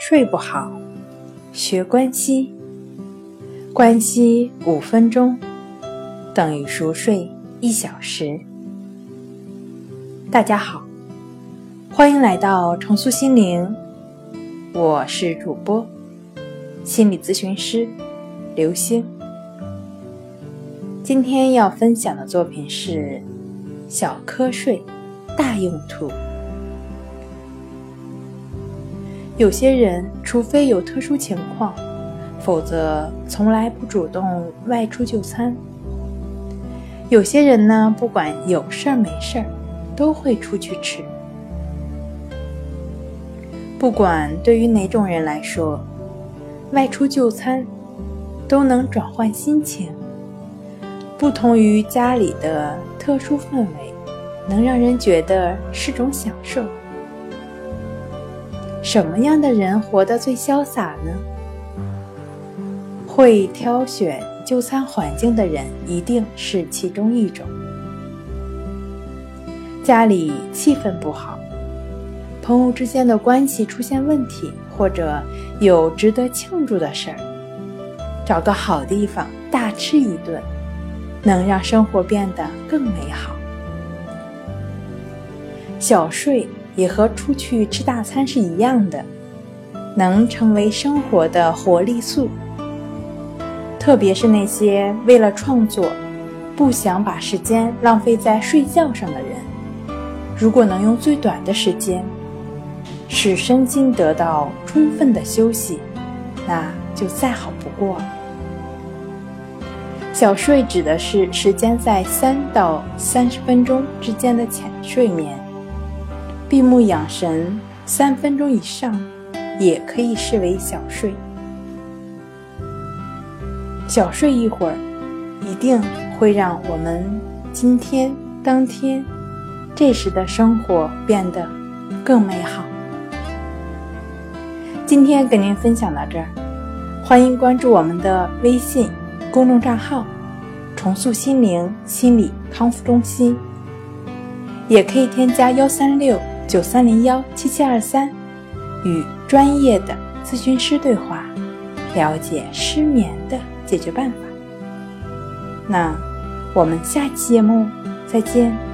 睡不好，学关西，关西五分钟等于熟睡一小时。大家好，欢迎来到重塑心灵，我是主播心理咨询师刘星。今天要分享的作品是小瞌睡大用途。有些人，除非有特殊情况，否则从来不主动外出就餐。有些人呢，不管有事儿没事儿，都会出去吃。不管对于哪种人来说，外出就餐都能转换心情，不同于家里的特殊氛围，能让人觉得是种享受。什么样的人活得最潇洒呢？会挑选就餐环境的人一定是其中一种。家里气氛不好，朋友之间的关系出现问题，或者有值得庆祝的事儿，找个好地方大吃一顿，能让生活变得更美好。小睡。也和出去吃大餐是一样的，能成为生活的活力素。特别是那些为了创作，不想把时间浪费在睡觉上的人，如果能用最短的时间，使身心得到充分的休息，那就再好不过了。小睡指的是时间在三到三十分钟之间的浅睡眠。闭目养神三分钟以上，也可以视为小睡。小睡一会儿，一定会让我们今天当天这时的生活变得更美好。今天跟您分享到这儿，欢迎关注我们的微信公众账号“重塑心灵心理康复中心”，也可以添加幺三六。九三零幺七七二三，与专业的咨询师对话，了解失眠的解决办法。那我们下期节目再见。